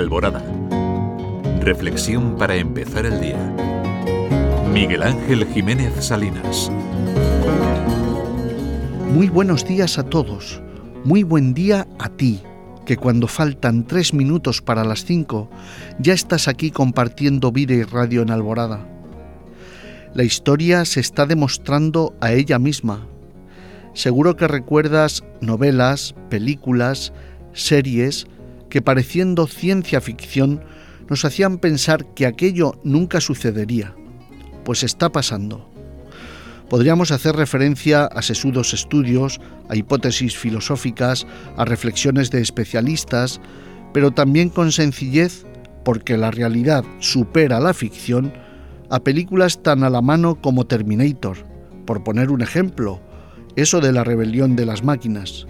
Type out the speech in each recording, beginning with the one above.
Alborada. Reflexión para empezar el día. Miguel Ángel Jiménez Salinas. Muy buenos días a todos. Muy buen día a ti, que cuando faltan tres minutos para las cinco, ya estás aquí compartiendo vida y radio en Alborada. La historia se está demostrando a ella misma. Seguro que recuerdas novelas, películas, series que pareciendo ciencia ficción nos hacían pensar que aquello nunca sucedería, pues está pasando. Podríamos hacer referencia a sesudos estudios, a hipótesis filosóficas, a reflexiones de especialistas, pero también con sencillez, porque la realidad supera la ficción, a películas tan a la mano como Terminator, por poner un ejemplo, eso de la rebelión de las máquinas.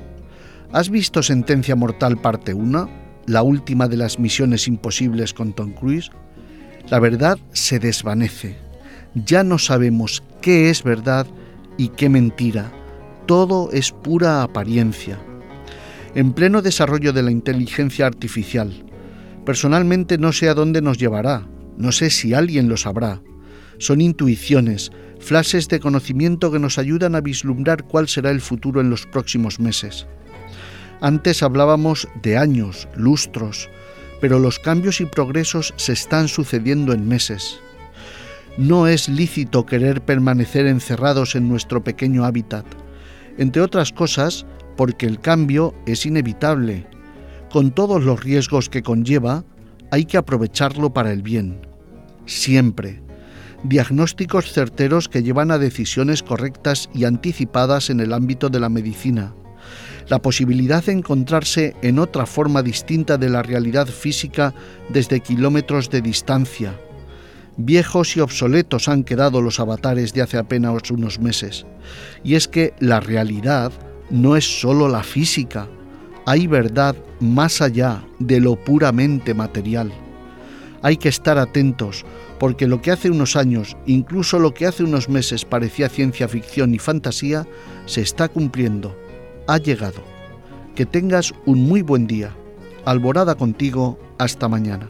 ¿Has visto Sentencia Mortal parte 1? La última de las misiones imposibles con Tom Cruise. La verdad se desvanece. Ya no sabemos qué es verdad y qué mentira. Todo es pura apariencia. En pleno desarrollo de la inteligencia artificial, personalmente no sé a dónde nos llevará, no sé si alguien lo sabrá. Son intuiciones, flashes de conocimiento que nos ayudan a vislumbrar cuál será el futuro en los próximos meses. Antes hablábamos de años, lustros, pero los cambios y progresos se están sucediendo en meses. No es lícito querer permanecer encerrados en nuestro pequeño hábitat, entre otras cosas porque el cambio es inevitable. Con todos los riesgos que conlleva, hay que aprovecharlo para el bien. Siempre. Diagnósticos certeros que llevan a decisiones correctas y anticipadas en el ámbito de la medicina la posibilidad de encontrarse en otra forma distinta de la realidad física desde kilómetros de distancia. Viejos y obsoletos han quedado los avatares de hace apenas unos meses. Y es que la realidad no es sólo la física, hay verdad más allá de lo puramente material. Hay que estar atentos, porque lo que hace unos años, incluso lo que hace unos meses parecía ciencia ficción y fantasía, se está cumpliendo ha llegado. Que tengas un muy buen día. Alborada contigo. Hasta mañana.